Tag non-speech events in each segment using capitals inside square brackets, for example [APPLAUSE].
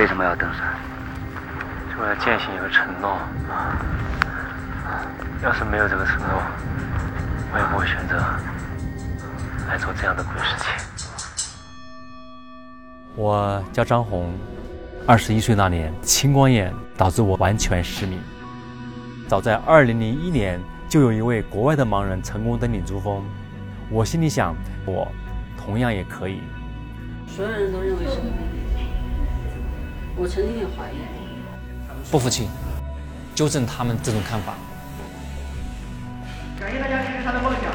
为什么要登山？是为了践行一个承诺。要是没有这个承诺，我也不会选择来做这样的鬼事情。我叫张红，二十一岁那年青光眼导致我完全失明。早在二零零一年，就有一位国外的盲人成功登顶珠峰，我心里想，我同样也可以。所有人都认为是我曾经也怀疑不服气，纠正他们这种看法。感谢大家支持他的梦想。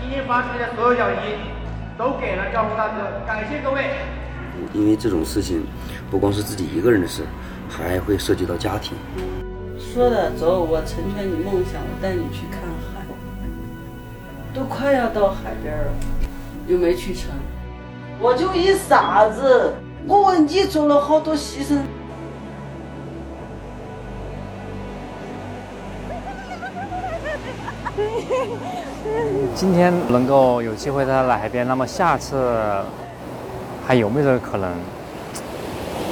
今天发出的所有奖金都给了赵红大哥，感谢各位。因为这种事情不光是自己一个人的事，还会涉及到家庭。说的走，我成全你梦想，我带你去看海。都快要到海边了，又没去成。我就一傻子，我为你做了好多牺牲。[LAUGHS] 今天能够有机会在来海边，那么下次还有没有这个可能？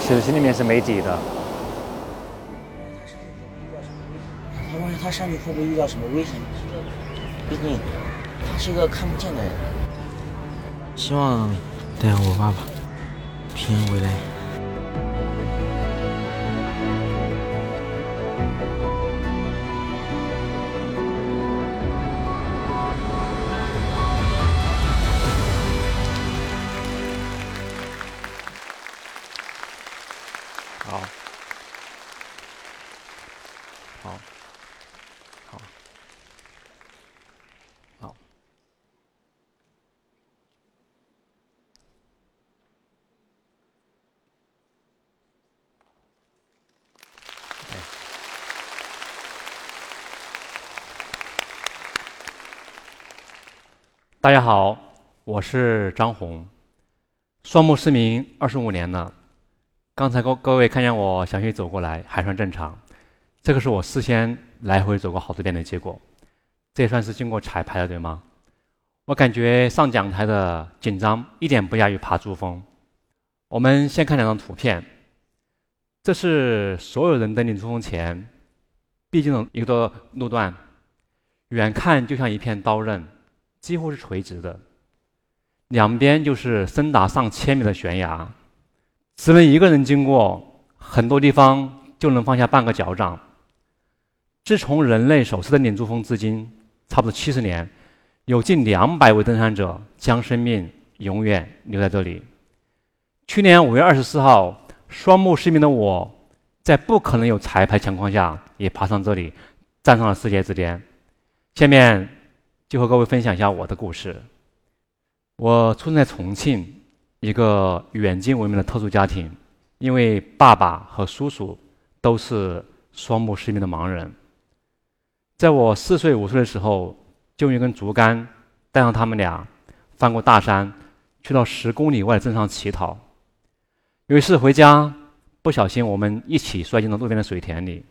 其实心里面是没底的。他万一他上去会不会遇到什么危险？毕竟他是一个看不见的人。希望带我爸爸平安回来。大家好，我是张红，双目失明二十五年了。刚才各各位看见我小心走过来，还算正常。这个是我事先来回走过好多遍的结果，这也算是经过彩排了，对吗？我感觉上讲台的紧张一点不亚于爬珠峰。我们先看两张图片，这是所有人登顶珠峰前必经的一个路段，远看就像一片刀刃，几乎是垂直的，两边就是深达上千米的悬崖。只能一个人经过，很多地方就能放下半个脚掌。自从人类首次登顶珠峰至今，差不多七十年，有近两百位登山者将生命永远留在这里。去年五月二十四号，双目失明的我，在不可能有彩排情况下，也爬上这里，站上了世界之巅。下面就和各位分享一下我的故事。我出生在重庆。一个远近闻名的特殊家庭，因为爸爸和叔叔都是双目失明的盲人。在我四岁五岁的时候，就用一根竹竿带上他们俩翻过大山，去到十公里外的镇上乞讨。有一次回家，不小心我们一起摔进了路边的水田里。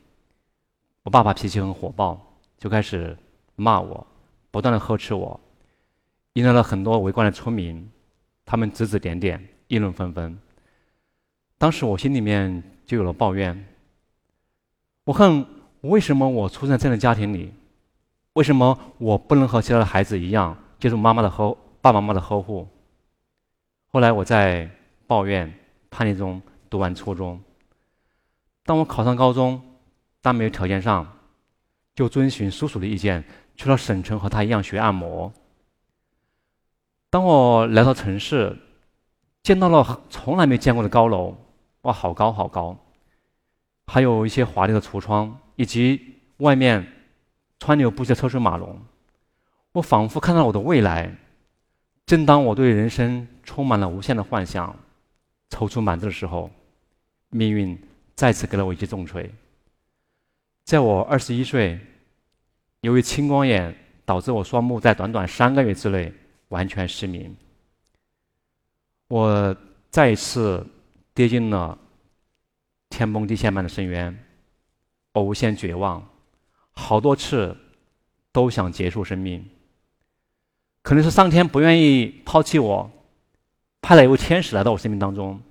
我爸爸脾气很火爆，就开始骂我，不断的呵斥我，引来了很多围观的村民。他们指指点点，议论纷纷。当时我心里面就有了抱怨：我恨为什么我出生在这样的家庭里？为什么我不能和其他的孩子一样接受妈妈的呵爸爸妈妈的呵护？后来我在抱怨、叛逆中读完初中。当我考上高中，但没有条件上，就遵循叔叔的意见，去了省城和他一样学按摩。当我来到城市，见到了从来没见过的高楼，哇，好高好高！还有一些华丽的橱窗，以及外面川流不息的车水马龙。我仿佛看到了我的未来。正当我对人生充满了无限的幻想、踌躇满志的时候，命运再次给了我一记重锤。在我二十一岁，由于青光眼导致我双目在短短三个月之内。完全失明，我再一次跌进了天崩地陷般的深渊，我无限绝望，好多次都想结束生命。可能是上天不愿意抛弃我，派了一位天使来到我生命当中。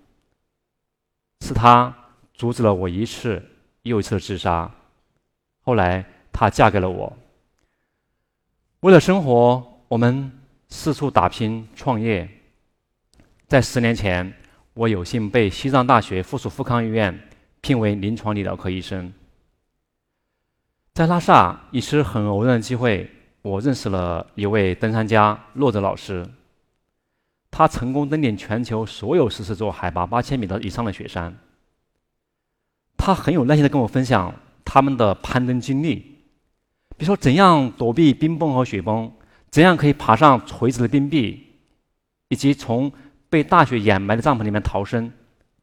是他阻止了我一次又一次的自杀。后来，她嫁给了我。为了生活，我们四处打拼创业。在十年前，我有幸被西藏大学附属富康医院聘为临床理疗科医生。在拉萨，一次很偶然的机会，我认识了一位登山家洛泽老师。他成功登顶全球所有十四座海拔八千米的以上的雪山。他很有耐心的跟我分享他们的攀登经历，比如说怎样躲避冰崩和雪崩，怎样可以爬上垂直的冰壁，以及从被大雪掩埋的帐篷里面逃生。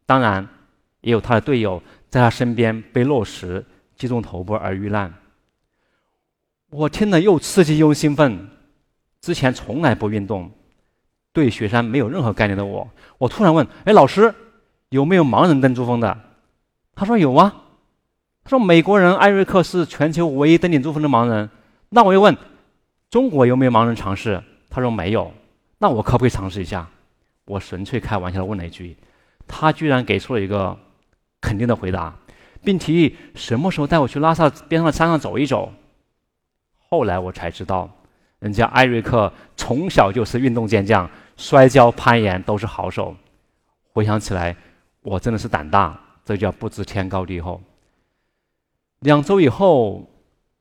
当然，也有他的队友在他身边被落石击中头部而遇难。我听了又刺激又兴奋，之前从来不运动。对雪山没有任何概念的我，我突然问：“哎，老师，有没有盲人登珠峰的？”他说：“有啊。”他说：“美国人艾瑞克是全球唯一登顶珠峰的盲人。”那我又问：“中国有没有盲人尝试？”他说：“没有。”那我可不可以尝试一下？我纯粹开玩笑的问了一句，他居然给出了一个肯定的回答，并提议什么时候带我去拉萨边上的山上走一走。后来我才知道，人家艾瑞克从小就是运动健将。摔跤、攀岩都是好手。回想起来，我真的是胆大，这叫不知天高地厚。两周以后，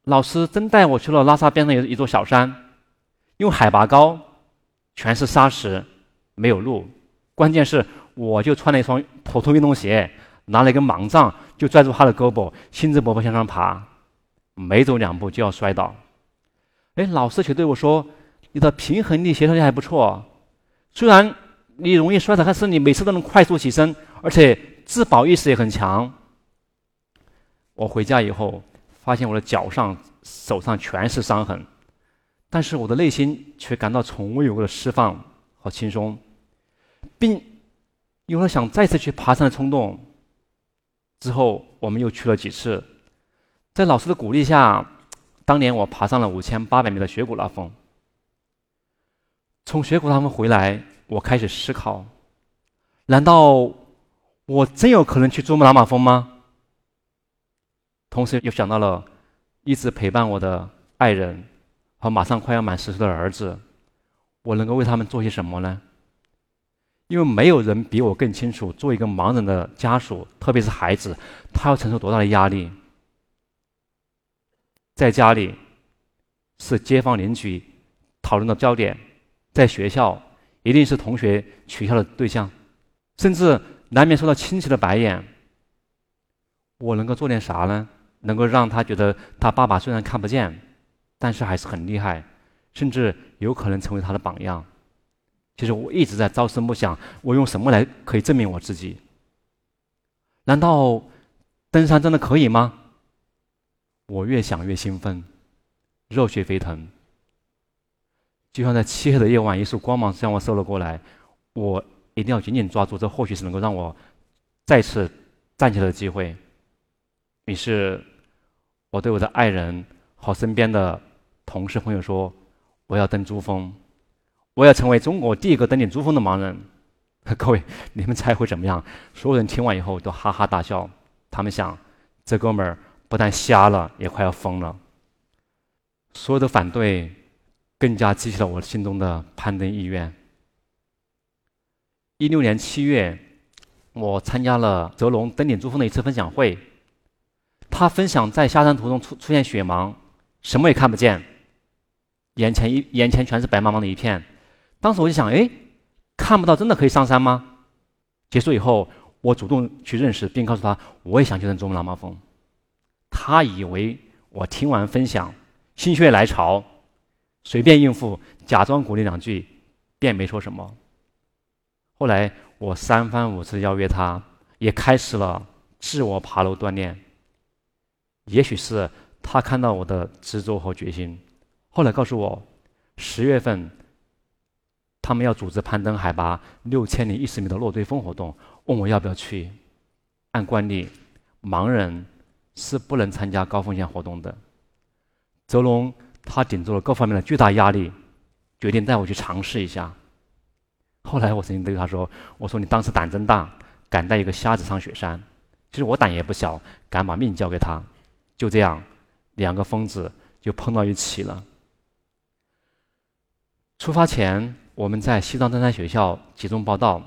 老师真带我去了拉萨边上有一座小山，因为海拔高，全是沙石，没有路。关键是，我就穿了一双普通运动鞋，拿了一根盲杖，就拽住他的胳膊，兴致勃勃向上爬。没走两步就要摔倒。哎，老师却对我说：“你的平衡力、协调力还不错。”虽然你容易摔倒，但是你每次都能快速起身，而且自保意识也很强。我回家以后，发现我的脚上、手上全是伤痕，但是我的内心却感到从未有过的释放和轻松，并有了想再次去爬山的冲动。之后，我们又去了几次，在老师的鼓励下，当年我爬上了五千八百米的雪谷拉峰。从雪谷他们回来，我开始思考：难道我真有可能去珠穆朗玛峰吗？同时又想到了一直陪伴我的爱人和马上快要满十岁的儿子，我能够为他们做些什么呢？因为没有人比我更清楚，做一个盲人的家属，特别是孩子，他要承受多大的压力。在家里，是街坊邻居讨论的焦点。在学校，一定是同学取笑的对象，甚至难免受到亲戚的白眼。我能够做点啥呢？能够让他觉得他爸爸虽然看不见，但是还是很厉害，甚至有可能成为他的榜样。其实我一直在朝思暮想，我用什么来可以证明我自己？难道登山真的可以吗？我越想越兴奋，热血沸腾。就像在漆黑的夜晚，一束光芒向我射了过来，我一定要紧紧抓住这，或许是能够让我再次站起来的机会。于是，我对我的爱人和身边的同事朋友说：“我要登珠峰，我要成为中国第一个登顶珠峰的盲人。” [LAUGHS] 各位，你们猜会怎么样？所有人听完以后都哈哈大笑。他们想，这哥们儿不但瞎了，也快要疯了。所有的反对。更加激起了我心中的攀登意愿。一六年七月，我参加了泽龙登顶珠峰的一次分享会。他分享在下山途中出出现雪盲，什么也看不见，眼前一眼前全是白茫茫的一片。当时我就想，哎，看不到真的可以上山吗？结束以后，我主动去认识，并告诉他我也想去登珠穆朗玛峰。他以为我听完分享，心血来潮。随便应付，假装鼓励两句，便没说什么。后来我三番五次邀约他，也开始了自我爬楼锻炼。也许是他看到我的执着和决心，后来告诉我，十月份他们要组织攀登海拔六千零一十米的落堆峰活动，问我要不要去。按惯例，盲人是不能参加高风险活动的。泽龙。他顶住了各方面的巨大压力，决定带我去尝试一下。后来我曾经对他说：“我说你当时胆真大，敢带一个瞎子上雪山。其实我胆也不小，敢把命交给他。就这样，两个疯子就碰到一起了。出发前，我们在西藏登山学校集中报道。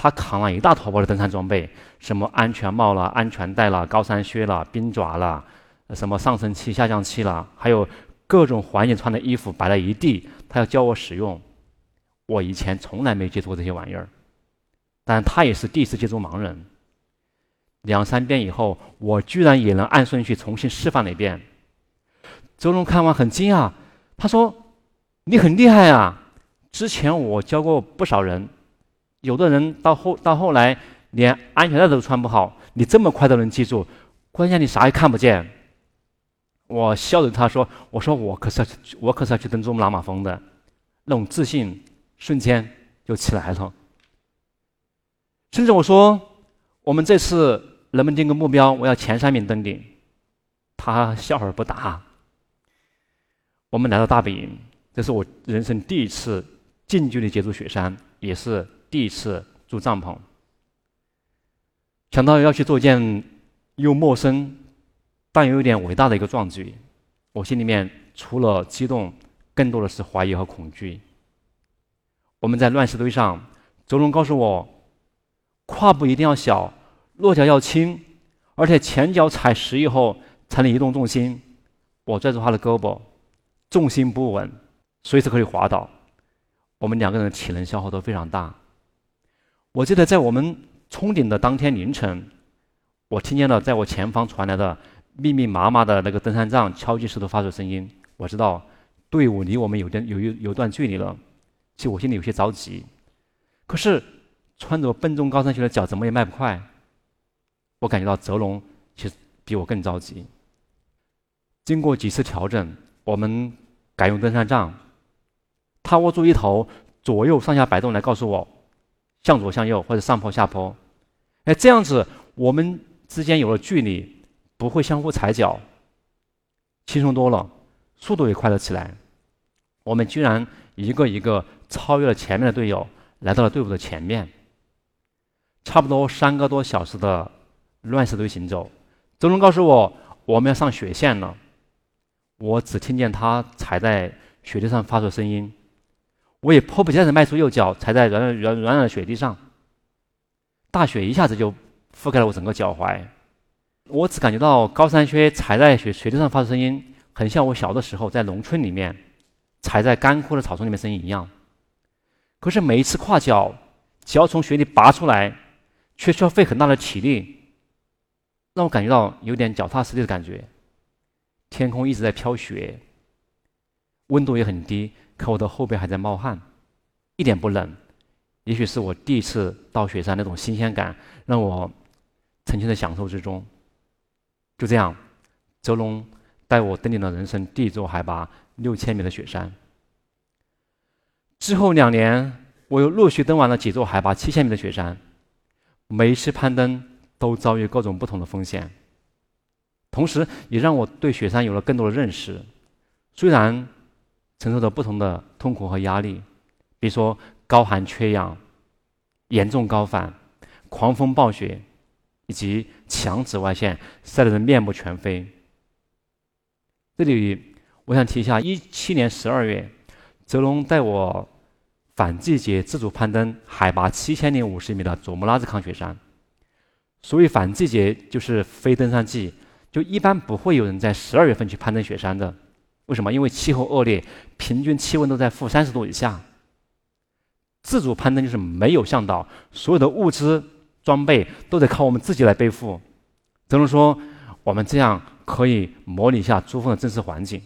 他扛了一大坨包的登山装备，什么安全帽了、安全带了、高山靴了、冰爪了，什么上升器、下降器了，还有各种环境穿的衣服摆了一地。他要教我使用，我以前从来没接触过这些玩意儿，但他也是第一次接触盲人。两三遍以后，我居然也能按顺序重新示范了一遍。周龙看完很惊讶，他说：“你很厉害啊！之前我教过不少人。”有的人到后到后来连安全带都穿不好，你这么快都能记住，关键你啥也看不见。我笑着他说：“我说我可是要我可是要去登珠穆朗玛峰的，那种自信瞬间就起来了。”甚至我说：“我们这次能不能定个目标？我要前三名登顶。”他笑而不答。我们来到大本营，这是我人生第一次近距离接触雪山，也是。第一次住帐篷，想到要去做一件又陌生但又有点伟大的一个壮举，我心里面除了激动，更多的是怀疑和恐惧。我们在乱石堆上，周龙告诉我，跨步一定要小，落脚要轻，而且前脚踩实以后才能移动重心。我拽住他的胳膊，重心不稳，随时可以滑倒。我们两个人的体能消耗都非常大。我记得在我们冲顶的当天凌晨，我听见了在我前方传来的密密麻麻的那个登山杖敲击石头发出声音。我知道队伍离我们有点有有有段距离了，其实我心里有些着急。可是穿着笨重高山鞋的脚怎么也迈不快。我感觉到泽龙其实比我更着急。经过几次调整，我们改用登山杖，他握住一头，左右上下摆动来告诉我。向左向右或者上坡下坡，哎，这样子我们之间有了距离，不会相互踩脚，轻松多了，速度也快了起来。我们居然一个一个超越了前面的队友，来到了队伍的前面。差不多三个多小时的乱石堆行走，周龙告诉我我们要上雪线了。我只听见他踩在雪地上发出声音。我也迫不及待地迈出右脚，踩在软软软软的雪地上。大雪一下子就覆盖了我整个脚踝，我只感觉到高山靴踩在雪雪地上发出声音，很像我小的时候在农村里面踩在干枯的草丛里面声音一样。可是每一次跨脚，脚从雪里拔出来，却需要费很大的体力，让我感觉到有点脚踏实地的感觉。天空一直在飘雪，温度也很低。可我的后背还在冒汗，一点不冷。也许是我第一次到雪山那种新鲜感，让我沉浸在享受之中。就这样，泽龙带我登顶了人生第一座海拔六千米的雪山。之后两年，我又陆续登完了几座海拔七千米的雪山。每一次攀登都遭遇各种不同的风险，同时也让我对雪山有了更多的认识。虽然。承受着不同的痛苦和压力，比如说高寒缺氧、严重高反、狂风暴雪，以及强紫外线晒得人面目全非。这里我想提一下：一七年十二月，泽龙带我反季节自主攀登海拔七千零五十米的佐木拉孜康雪山。所谓反季节，就是非登山季，就一般不会有人在十二月份去攀登雪山的。为什么？因为气候恶劣，平均气温都在负三十度以下。自主攀登就是没有向导，所有的物资装备都得靠我们自己来背负。只能说，我们这样可以模拟一下珠峰的真实环境。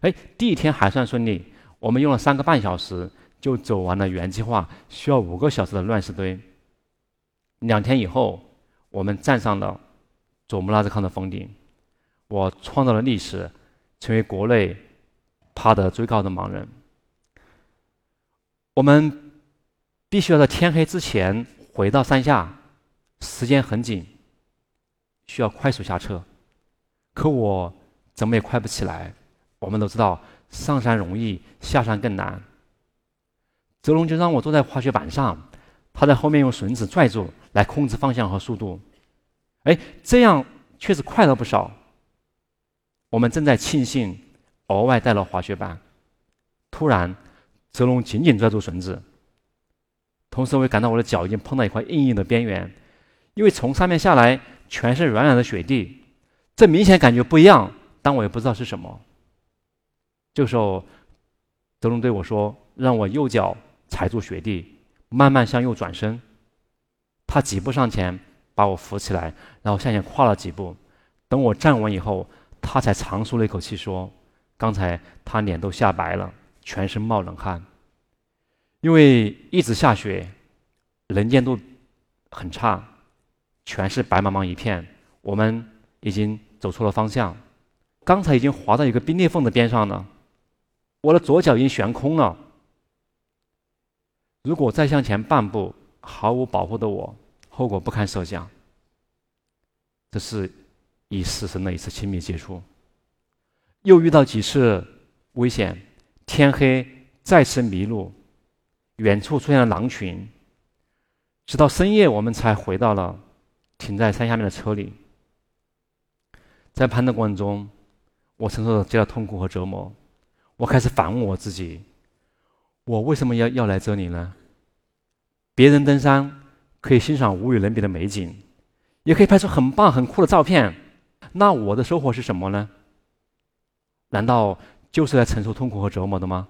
哎，第一天还算顺利，我们用了三个半小时就走完了原计划需要五个小时的乱石堆。两天以后，我们站上了佐木拉孜康的峰顶，我创造了历史。成为国内爬得最高的盲人，我们必须要在天黑之前回到山下，时间很紧，需要快速下撤。可我怎么也快不起来。我们都知道，上山容易，下山更难。泽龙就让我坐在滑雪板上，他在后面用绳子拽住来控制方向和速度。哎，这样确实快了不少。我们正在庆幸额外带了滑雪板，突然，泽龙紧紧抓住绳子，同时我也感到我的脚已经碰到一块硬硬的边缘，因为从上面下来全是软软的雪地，这明显感觉不一样，但我也不知道是什么。这个时候，泽龙对我说：“让我右脚踩住雪地，慢慢向右转身。”他几步上前。把我扶起来，然后向前跨了几步。等我站稳以后，他才长舒了一口气，说：“刚才他脸都吓白了，全身冒冷汗，因为一直下雪，能见度很差，全是白茫茫一片。我们已经走错了方向，刚才已经滑到一个冰裂缝的边上了，我的左脚已经悬空了。如果再向前半步，毫无保护的我。”后果不堪设想。这是与死神的一次亲密接触，又遇到几次危险。天黑，再次迷路，远处出现了狼群。直到深夜，我们才回到了停在山下面的车里。在攀登过程中，我承受着极大痛苦和折磨。我开始反问我自己：我为什么要要来这里呢？别人登山。可以欣赏无与伦比的美景，也可以拍出很棒很酷的照片。那我的收获是什么呢？难道就是来承受痛苦和折磨的吗？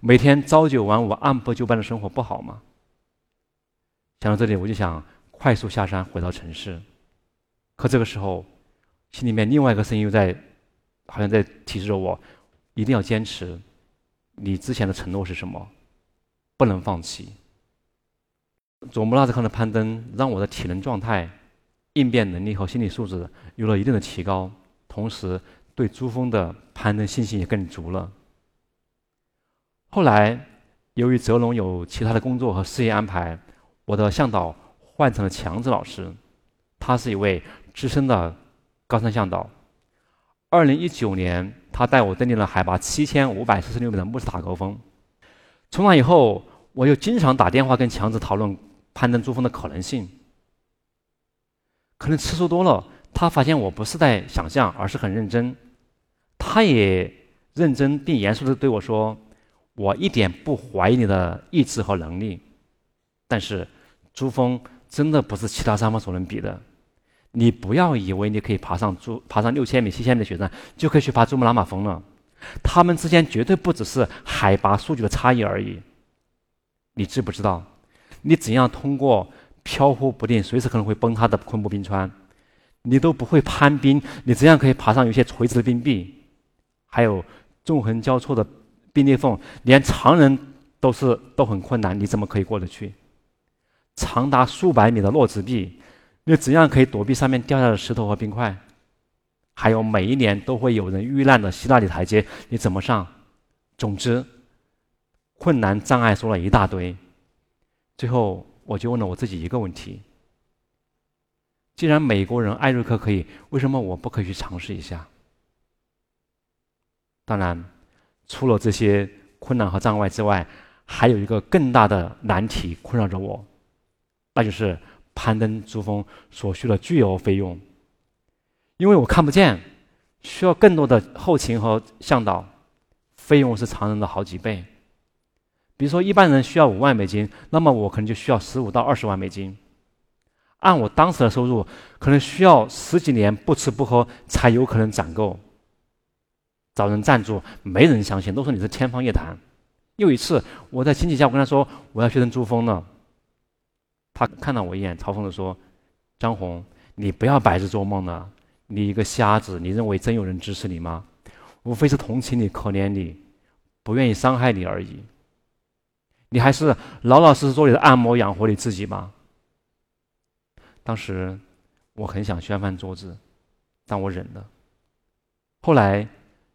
每天朝九晚五、按部就班的生活不好吗？想到这里，我就想快速下山回到城市。可这个时候，心里面另外一个声音又在，好像在提示着我：一定要坚持。你之前的承诺是什么？不能放弃。佐木拉兹康的攀登让我的体能状态、应变能力和心理素质有了一定的提高，同时对珠峰的攀登信心也更足了。后来，由于泽龙有其他的工作和事业安排，我的向导换成了强子老师，他是一位资深的高山向导。二零一九年，他带我登顶了海拔七千五百四十六米的穆斯塔高峰。从那以后，我又经常打电话跟强子讨论。攀登珠峰的可能性，可能次数多了，他发现我不是在想象，而是很认真。他也认真并严肃的对我说：“我一点不怀疑你的意志和能力，但是珠峰真的不是其他山峰所能比的。你不要以为你可以爬上珠爬上六千米、七千米的雪山，就可以去爬珠穆朗玛峰了。他们之间绝对不只是海拔数据的差异而已。你知不知道？”你怎样通过飘忽不定、随时可能会崩塌的昆布冰川？你都不会攀冰，你怎样可以爬上有些垂直的冰壁？还有纵横交错的冰裂缝，连常人都是都很困难，你怎么可以过得去？长达数百米的落石壁，你怎样可以躲避上面掉下的石头和冰块？还有每一年都会有人遇难的希腊里台阶，你怎么上？总之，困难障碍说了一大堆。最后，我就问了我自己一个问题：既然美国人艾瑞克可以，为什么我不可以去尝试一下？当然，除了这些困难和障碍之外，还有一个更大的难题困扰着我，那就是攀登珠峰所需的巨额费用。因为我看不见，需要更多的后勤和向导，费用是常人的好几倍。比如说，一般人需要五万美金，那么我可能就需要十五到二十万美金。按我当时的收入，可能需要十几年不吃不喝才有可能攒够。找人赞助，没人相信，都说你是天方夜谭。又一次，我在亲戚家，我跟他说我要去登珠峰了，他看了我一眼，嘲讽地说：“张红，你不要白日做梦了，你一个瞎子，你认为真有人支持你吗？无非是同情你、可怜你，不愿意伤害你而已。”你还是老老实实做你的按摩，养活你自己吧。当时我很想掀翻桌子，但我忍了。后来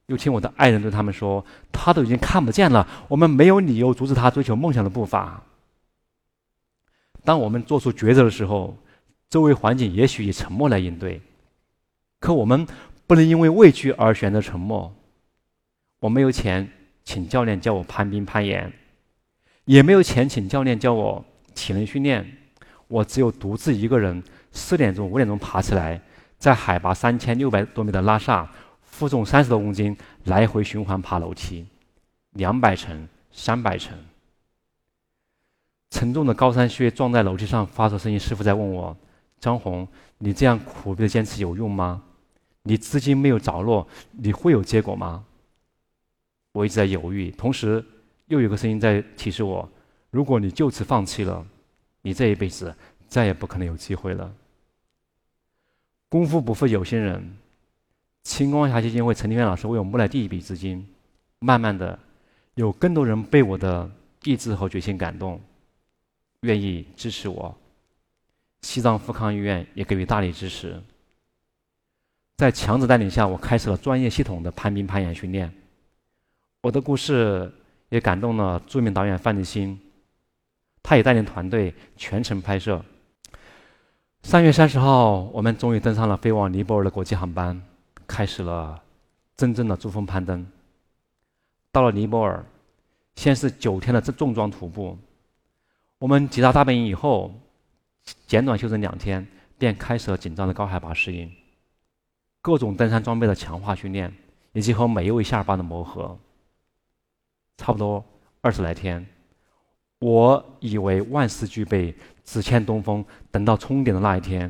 又听我的爱人对他们说：“他都已经看不见了，我们没有理由阻止他追求梦想的步伐。”当我们做出抉择的时候，周围环境也许以沉默来应对，可我们不能因为畏惧而选择沉默。我没有钱请教练教我攀冰攀岩。也没有钱请教练教我体能训练，我只有独自一个人，四点钟、五点钟爬起来，在海拔三千六百多米的拉萨，负重三十多公斤，来回循环爬楼梯，两百层、三百层，沉重的高山靴撞在楼梯上发出声音。师傅在问我：“张红，你这样苦逼的坚持有用吗？你资金没有着落，你会有结果吗？”我一直在犹豫，同时又有个声音在提示我：如果你就此放弃了，你这一辈子再也不可能有机会了。功夫不负有心人，青光峡基金会陈天元老师为我募来第一笔资金，慢慢的，有更多人被我的意志和决心感动，愿意支持我。西藏富康医院也给予大力支持，在强子带领下，我开始了专业系统的攀冰攀岩训练。我的故事也感动了著名导演范立新，他也带领团队全程拍摄。三月三十号，我们终于登上了飞往尼泊尔的国际航班，开始了真正的珠峰攀登。到了尼泊尔，先是九天的重装徒步。我们抵达大本营以后，简短休整两天，便开始了紧张的高海拔适应，各种登山装备的强化训练，以及和每一位下巴的磨合。差不多二十来天，我以为万事俱备，只欠东风。等到冲顶的那一天，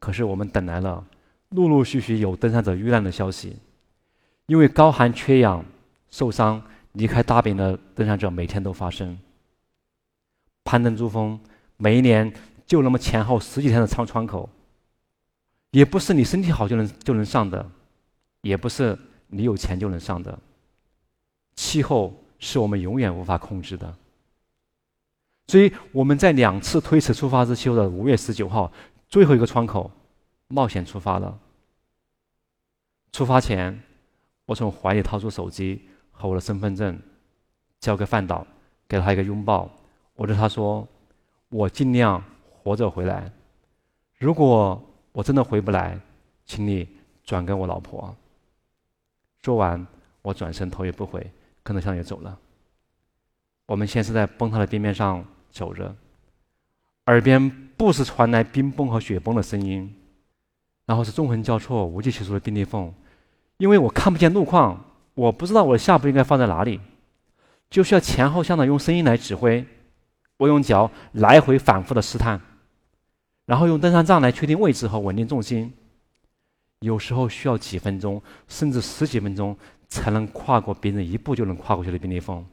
可是我们等来了陆陆续续有登山者遇难的消息。因为高寒缺氧受伤离开大本营的登山者每天都发生。攀登珠峰，每一年就那么前后十几天的窗窗口，也不是你身体好就能就能上的，也不是你有钱就能上的。气候是我们永远无法控制的，所以我们在两次推迟出发日期的五月十九号最后一个窗口，冒险出发了。出发前，我从怀里掏出手机和我的身份证，交给范导，给了他一个拥抱。我对他说：“我尽量活着回来。如果我真的回不来，请你转给我老婆。”说完，我转身头也不回。跟着向也走了。我们先是在崩塌的地面上走着，耳边不时传来冰崩和雪崩的声音，然后是纵横交错、无计其数的冰裂缝。因为我看不见路况，我不知道我的下步应该放在哪里，就需要前后向的用声音来指挥。我用脚来回反复的试探，然后用登山杖来确定位置和稳定重心。有时候需要几分钟，甚至十几分钟。才能跨过别人一步就能跨过去的冰裂缝。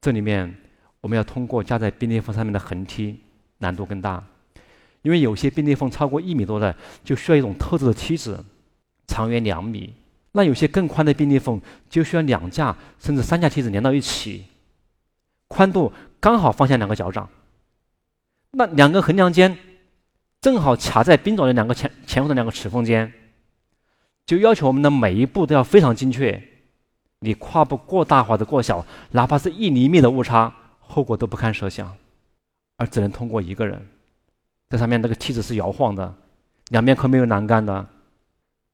这里面我们要通过架在冰裂缝上面的横梯，难度更大，因为有些冰裂缝超过一米多的，就需要一种特制的梯子，长约两米；那有些更宽的冰裂缝，就需要两架甚至三架梯子连到一起，宽度刚好放下两个脚掌。那两个横梁间正好卡在冰爪的两个前前后的两个齿缝间。就要求我们的每一步都要非常精确，你跨步过大或者过小，哪怕是一厘米的误差，后果都不堪设想，而只能通过一个人。在上面那个梯子是摇晃的，两边可没有栏杆的。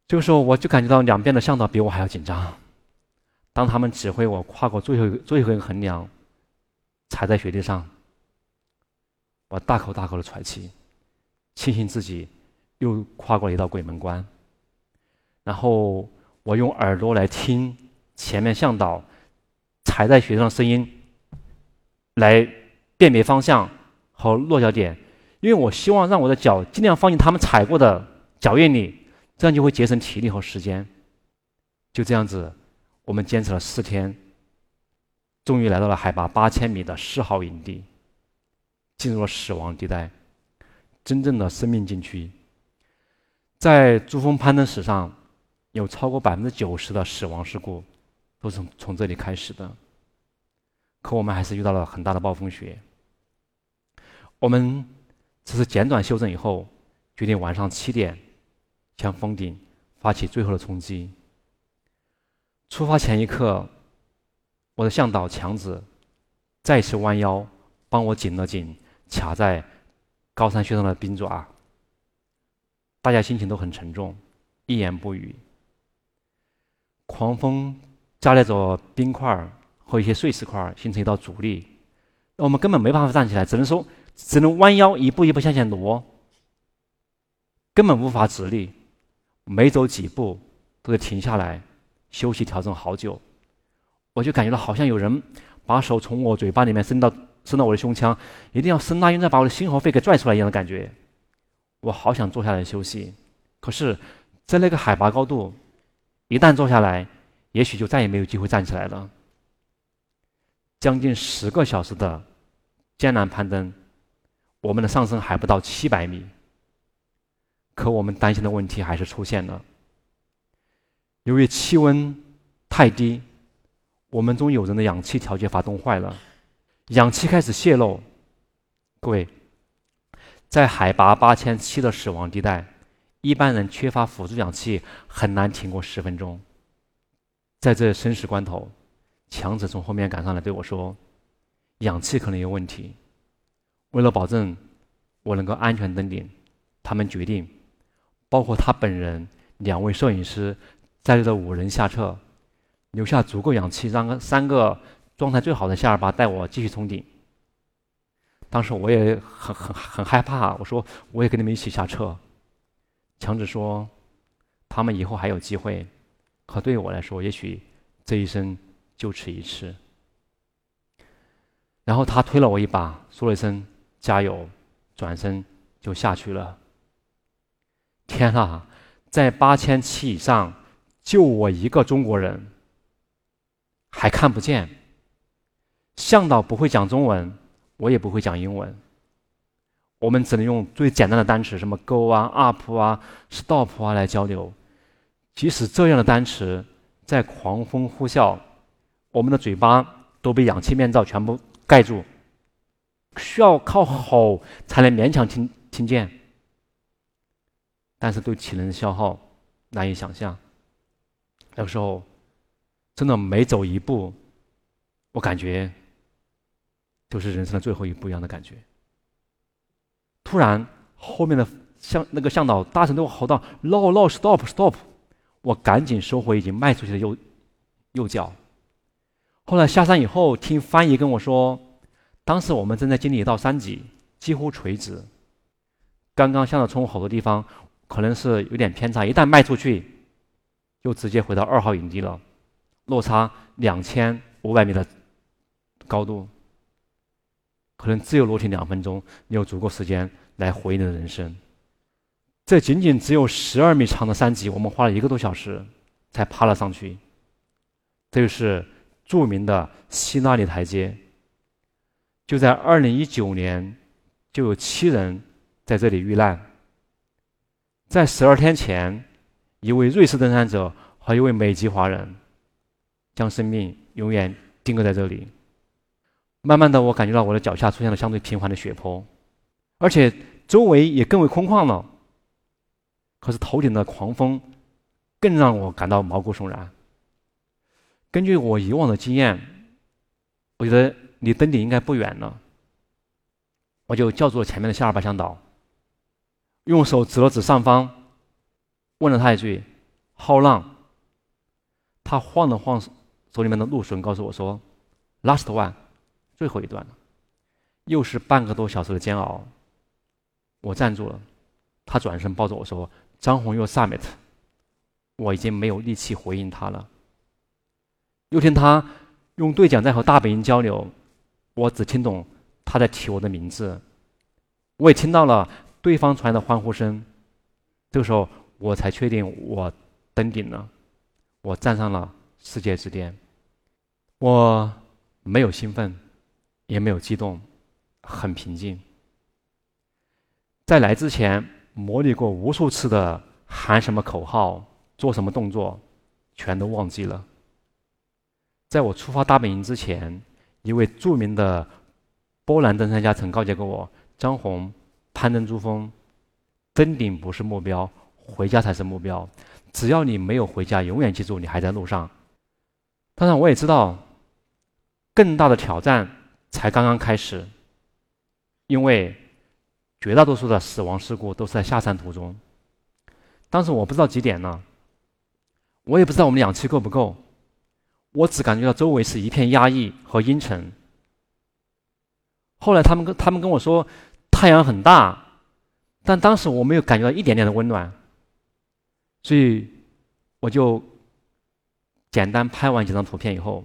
这个时候，我就感觉到两边的向导比我还要紧张。当他们指挥我跨过最后最后一个横梁，踩在雪地上，我大口大口的喘气，庆幸自己又跨过了一道鬼门关。然后我用耳朵来听前面向导踩在雪上的声音，来辨别方向和落脚点，因为我希望让我的脚尽量放进他们踩过的脚印里，这样就会节省体力和时间。就这样子，我们坚持了四天，终于来到了海拔八千米的四号营地，进入了死亡地带，真正的生命禁区。在珠峰攀登史上。有超过百分之九十的死亡事故都是从这里开始的，可我们还是遇到了很大的暴风雪。我们只是简短休整以后，决定晚上七点向峰顶发起最后的冲击。出发前一刻，我的向导强子再次弯腰帮我紧了紧卡在高山靴上的冰爪。大家心情都很沉重，一言不语。狂风夹带着冰块和一些碎石块，形成一道阻力，我们根本没办法站起来，只能说只能弯腰一步一步向前挪，根本无法直立，每走几步都得停下来休息调整好久。我就感觉到好像有人把手从我嘴巴里面伸到伸到我的胸腔，一定要伸拉，用再把我的心和肺给拽出来一样的感觉。我好想坐下来休息，可是，在那个海拔高度，一旦坐下来，也许就再也没有机会站起来了。将近十个小时的艰难攀登，我们的上升还不到七百米，可我们担心的问题还是出现了。由于气温太低，我们中有人的氧气调节阀冻坏了，氧气开始泄漏。各位，在海拔八千七的死亡地带，一般人缺乏辅助氧气很难挺过十分钟。在这生死关头。强子从后面赶上来对我说：“氧气可能有问题。”为了保证我能够安全登顶，他们决定，包括他本人、两位摄影师在内的五人下撤，留下足够氧气，让三个状态最好的夏尔巴带我继续冲顶。当时我也很很很害怕，我说：“我也跟你们一起下撤。”强子说：“他们以后还有机会，可对我来说，也许这一生……”就此一次，然后他推了我一把，说了一声“加油”，转身就下去了。天啊，在八千七以上，就我一个中国人，还看不见。向导不会讲中文，我也不会讲英文，我们只能用最简单的单词，什么 “go” 啊、“up” 啊、“stop” 啊来交流。即使这样的单词，在狂风呼啸。我们的嘴巴都被氧气面罩全部盖住，需要靠吼才能勉强听听见。但是对体能的消耗难以想象。那个时候，真的每走一步，我感觉就是人生的最后一步一样的感觉。突然，后面的向那个向导大声对我吼道：“No, no, stop, stop！” 我赶紧收回已经迈出去的右右脚。后来下山以后，听翻译跟我说，当时我们正在经历一道山脊，几乎垂直。刚刚向导冲好多地方，可能是有点偏差，一旦迈出去，就直接回到二号营地了，落差两千五百米的高度，可能只有落体两分钟，你有足够时间来回忆你的人生。这仅仅只有十二米长的山脊，我们花了一个多小时才爬了上去。这就是。著名的希拉里台阶，就在二零一九年，就有七人在这里遇难。在十二天前，一位瑞士登山者和一位美籍华人，将生命永远定格在这里。慢慢的，我感觉到我的脚下出现了相对平缓的雪坡，而且周围也更为空旷了。可是头顶的狂风，更让我感到毛骨悚然。根据我以往的经验，我觉得离登顶应该不远了。我就叫住了前面的夏尔巴向导，用手指了指上方，问了他一句：“How long？” 他晃了晃手里面的露笋，告诉我说：“Last one，最后一段了。”又是半个多小时的煎熬。我站住了，他转身抱着我说：“张红又 summit。”我已经没有力气回应他了。又听他用对讲在和大本营交流，我只听懂他在提我的名字，我也听到了对方传来的欢呼声。这个时候，我才确定我登顶了，我站上了世界之巅。我没有兴奋，也没有激动，很平静。在来之前模拟过无数次的喊什么口号、做什么动作，全都忘记了。在我出发大本营之前，一位著名的波兰登山家曾告诫过我：“张红，攀登珠峰，登顶不是目标，回家才是目标。只要你没有回家，永远记住你还在路上。”当然，我也知道，更大的挑战才刚刚开始，因为绝大多数的死亡事故都是在下山途中。当时我不知道几点了，我也不知道我们氧气够不够。我只感觉到周围是一片压抑和阴沉。后来他们跟他们跟我说，太阳很大，但当时我没有感觉到一点点的温暖，所以我就简单拍完几张图片以后，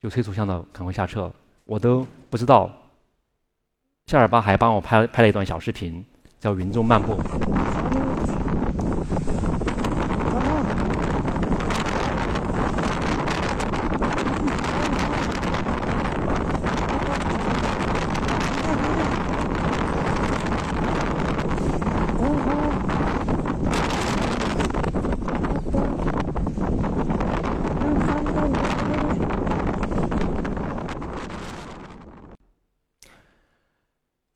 就催促向导赶快下车。我都不知道，夏尔巴还帮我拍拍了一段小视频，叫《云中漫步》。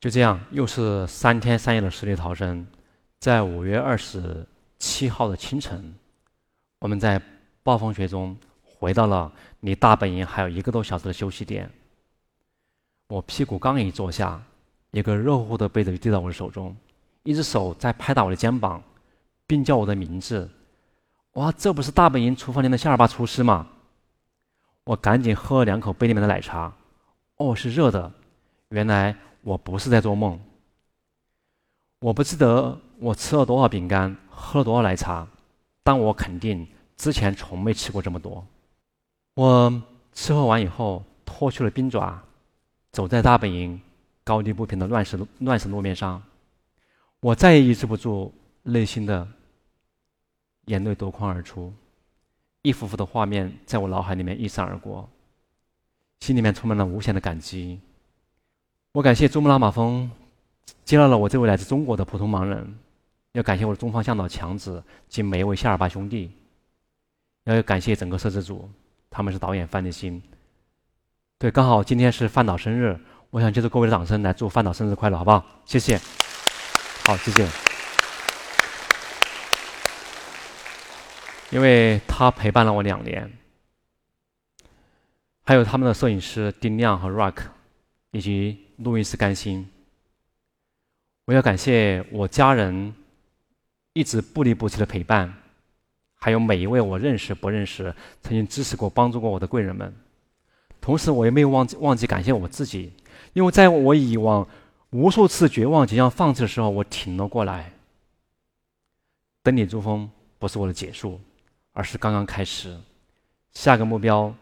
就这样，又是三天三夜的死里逃生。在五月二十七号的清晨，我们在暴风雪中回到了离大本营还有一个多小时的休息点。我屁股刚一坐下，一个热乎乎的被子就递到我的手中，一只手在拍打我的肩膀，并叫我的名字。哇，这不是大本营厨房里的夏尔巴厨师吗？我赶紧喝了两口杯里面的奶茶，哦，是热的。原来。我不是在做梦。我不记得我吃了多少饼干，喝了多少奶茶，但我肯定之前从没吃过这么多。我吃喝完以后，脱去了冰爪，走在大本营高低不平的乱石乱石路面上，我再也抑制不住内心的眼泪夺眶而出，一幅幅的画面在我脑海里面一闪而过，心里面充满了无限的感激。我感谢珠穆朗玛峰接纳了我这位来自中国的普通盲人，要感谢我的中方向导强子及每一位夏尔巴兄弟，要感谢整个摄制组，他们是导演范立新。对，刚好今天是范导生日，我想借助各位的掌声来祝范导生日快乐，好不好？谢谢。好，谢谢。因为他陪伴了我两年，还有他们的摄影师丁亮和 Rock，以及。录音师甘心，我要感谢我家人一直不离不弃的陪伴，还有每一位我认识不认识、曾经支持过、帮助过我的贵人们。同时，我也没有忘记忘记感谢我自己，因为在我以往无数次绝望、即将放弃的时候，我挺了过来。登顶珠峰不是我的结束，而是刚刚开始。下个目标，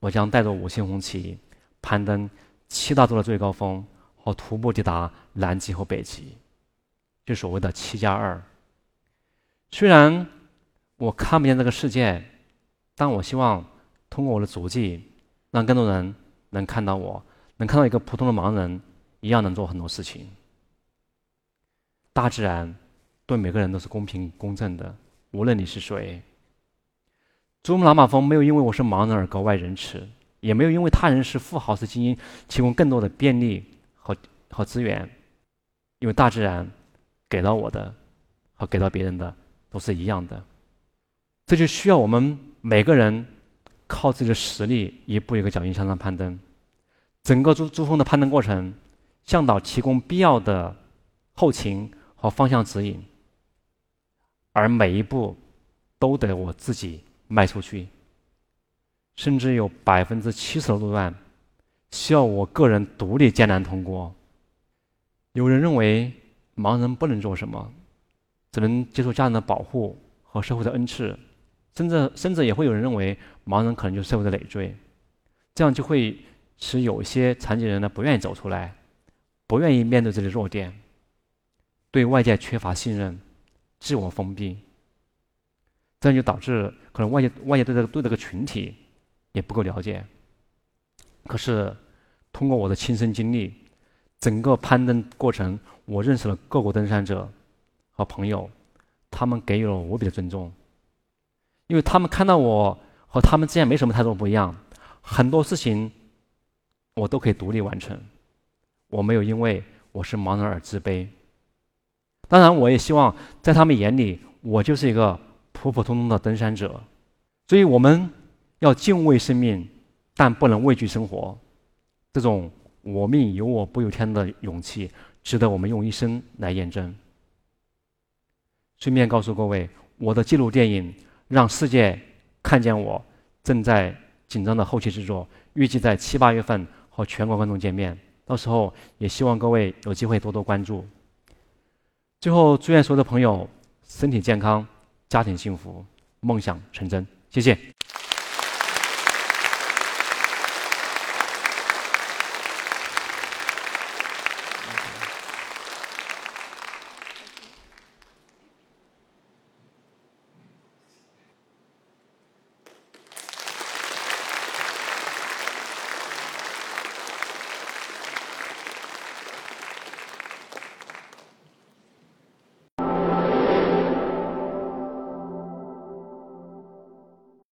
我将带着五星红旗攀登。七大洲的最高峰和徒步抵达南极和北极，就所谓的“七加二”。虽然我看不见这个世界，但我希望通过我的足迹，让更多人能看到我，能看到一个普通的盲人一样能做很多事情。大自然对每个人都是公平公正的，无论你是谁。珠穆朗玛峰没有因为我是盲人而格外仁慈。也没有因为他人是富豪是精英提供更多的便利和和资源，因为大自然给到我的和给到别人的都是一样的，这就需要我们每个人靠自己的实力一步一个脚印向上攀登。整个珠珠峰的攀登过程，向导提供必要的后勤和方向指引，而每一步都得我自己迈出去。甚至有百分之七十的路段需要我个人独立艰难通过。有人认为盲人不能做什么，只能接受家人的保护和社会的恩赐，甚至甚至也会有人认为盲人可能就是社会的累赘。这样就会使有些残疾人呢不愿意走出来，不愿意面对自己的弱点，对外界缺乏信任，自我封闭。这样就导致可能外界外界对这个对这个群体。也不够了解，可是通过我的亲身经历，整个攀登过程，我认识了各国登山者和朋友，他们给予了我无比的尊重，因为他们看到我和他们之间没什么太多不一样，很多事情我都可以独立完成，我没有因为我是盲人而自卑。当然，我也希望在他们眼里，我就是一个普普通通的登山者，所以我们。要敬畏生命，但不能畏惧生活。这种“我命由我不由天”的勇气，值得我们用一生来验证。顺便告诉各位，我的纪录电影《让世界看见我》正在紧张的后期制作，预计在七八月份和全国观众见面。到时候也希望各位有机会多多关注。最后，祝愿所有的朋友身体健康，家庭幸福，梦想成真。谢谢。